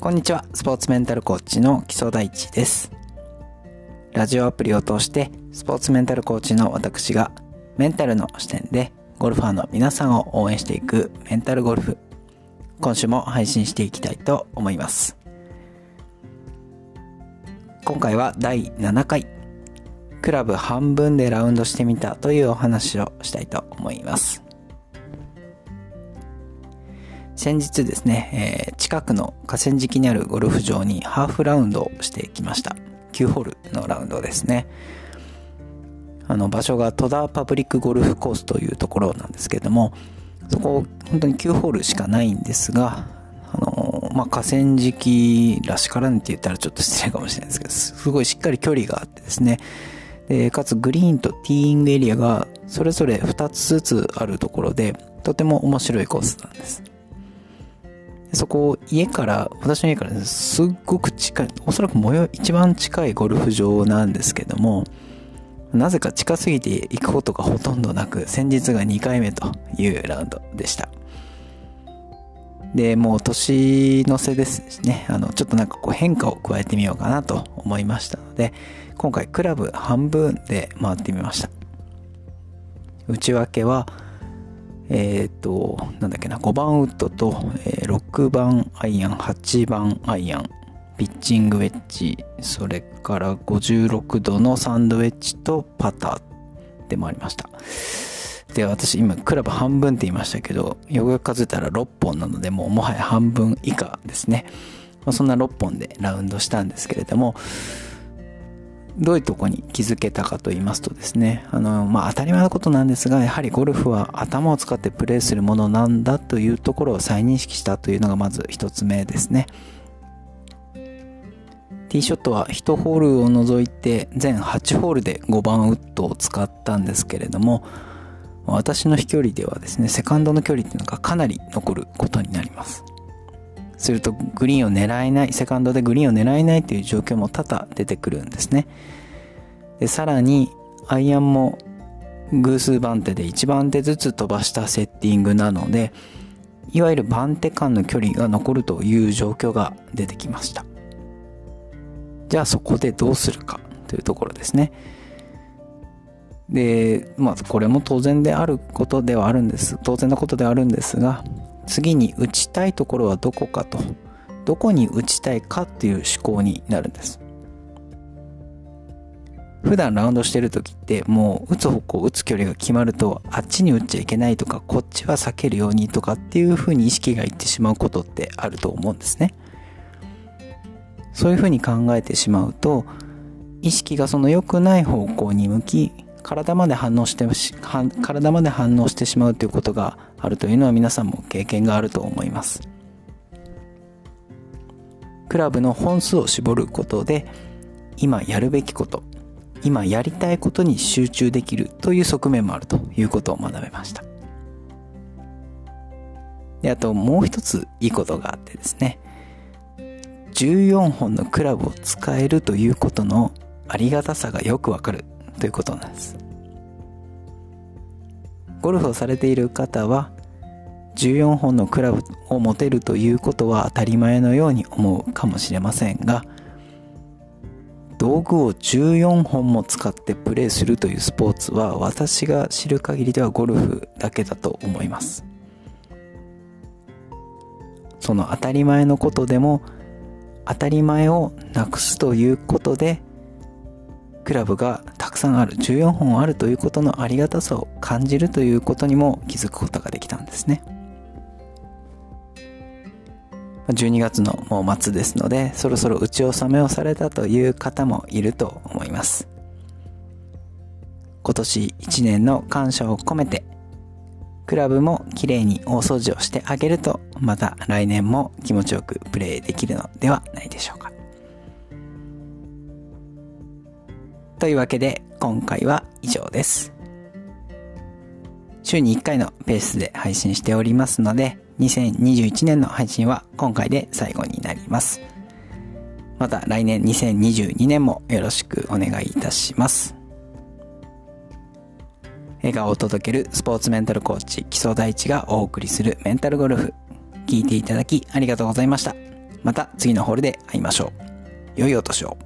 こんにちは、スポーツメンタルコーチの木曽大地です。ラジオアプリを通して、スポーツメンタルコーチの私が、メンタルの視点で、ゴルファーの皆さんを応援していくメンタルゴルフ。今週も配信していきたいと思います。今回は第7回、クラブ半分でラウンドしてみたというお話をしたいと思います。先日ですね、えー近くの河川敷にあるゴルフ場にハーフラウンドをしてきました。9ホールのラウンドですね。あの場所が戸田パブリックゴルフコースというところなんですけれども、そこ本当に9ホールしかないんですが、あのまあ、河川敷らしからぬって言ったらちょっと失礼かもしれないですけど、すごいしっかり距離があってですね、でかつグリーンとティーイングエリアがそれぞれ2つずつあるところで、とても面白いコースなんです。そこ、家から、私の家からすっごく近い、おそらく最寄一番近いゴルフ場なんですけども、なぜか近すぎて行くことがほとんどなく、先日が2回目というラウンドでした。で、もう年の瀬ですしね、あの、ちょっとなんかこう変化を加えてみようかなと思いましたので、今回クラブ半分で回ってみました。内訳は、えっ、と、なんだっけな、5番ウッドと、えー6番アイアン、8番アイアン、ピッチングウェッジ、それから56度のサンドウェッジとパターでもありました。で、私今クラブ半分って言いましたけど、よくよく数えたら6本なので、もうもはや半分以下ですね。まあ、そんな6本でラウンドしたんですけれども、どういうとこに気づけたかと言いますとですね、あの、まあ、当たり前のことなんですが、やはりゴルフは頭を使ってプレーするものなんだというところを再認識したというのがまず一つ目ですね。ティーショットは1ホールを除いて全8ホールで5番ウッドを使ったんですけれども、私の飛距離ではですね、セカンドの距離っていうのがかなり残ることになります。するとグリーンを狙えない、セカンドでグリーンを狙えないという状況も多々出てくるんですね。で、さらにアイアンも偶数番手で1番手ずつ飛ばしたセッティングなので、いわゆる番手間の距離が残るという状況が出てきました。じゃあそこでどうするかというところですね。で、まあこれも当然であることではあるんです。当然のことではあるんですが、次に打ちたいところはどこかと、どこに打ちたいかっていう思考になるんです。普段ラウンドしてる時ってもう打つ方向、打つ距離が決まるとあっちに打っちゃいけないとかこっちは避けるようにとかっていう風に意識がいってしまうことってあると思うんですね。そういう風に考えてしまうと意識がその良くない方向に向き体まで反応してし体まで反応してしまうということがあるというのは皆さんも経験があると思います。クラブの本数を絞ることで今やるべきこと今やりたいことに集中できるという側面もあるということを学べました。で、あともう一ついいことがあってですね、14本のクラブを使えるということのありがたさがよくわかるということなんです。ゴルフをされている方は14本のクラブを持てるということは当たり前のように思うかもしれませんが道具を14本も使ってプレーするというスポーツは私が知る限りではゴルフだけだと思いますその当たり前のことでも当たり前をなくすということでクラブがたくさんある14本あるということのありがたさを感じるということにも気づくことができたんですね。12月のもう末ですのでそろそろ打ち納めをされたという方もいると思います。今年1年の感謝を込めてクラブもきれいに大掃除をしてあげるとまた来年も気持ちよくプレーできるのではないでしょうか。というわけで今回は以上です。週に1回のペースで配信しておりますので、2021年の配信は今回で最後になります。また来年2022年もよろしくお願いいたします。笑顔を届けるスポーツメンタルコーチ、木曽大地がお送りするメンタルゴルフ。聞いていただきありがとうございました。また次のホールで会いましょう。良いお年を。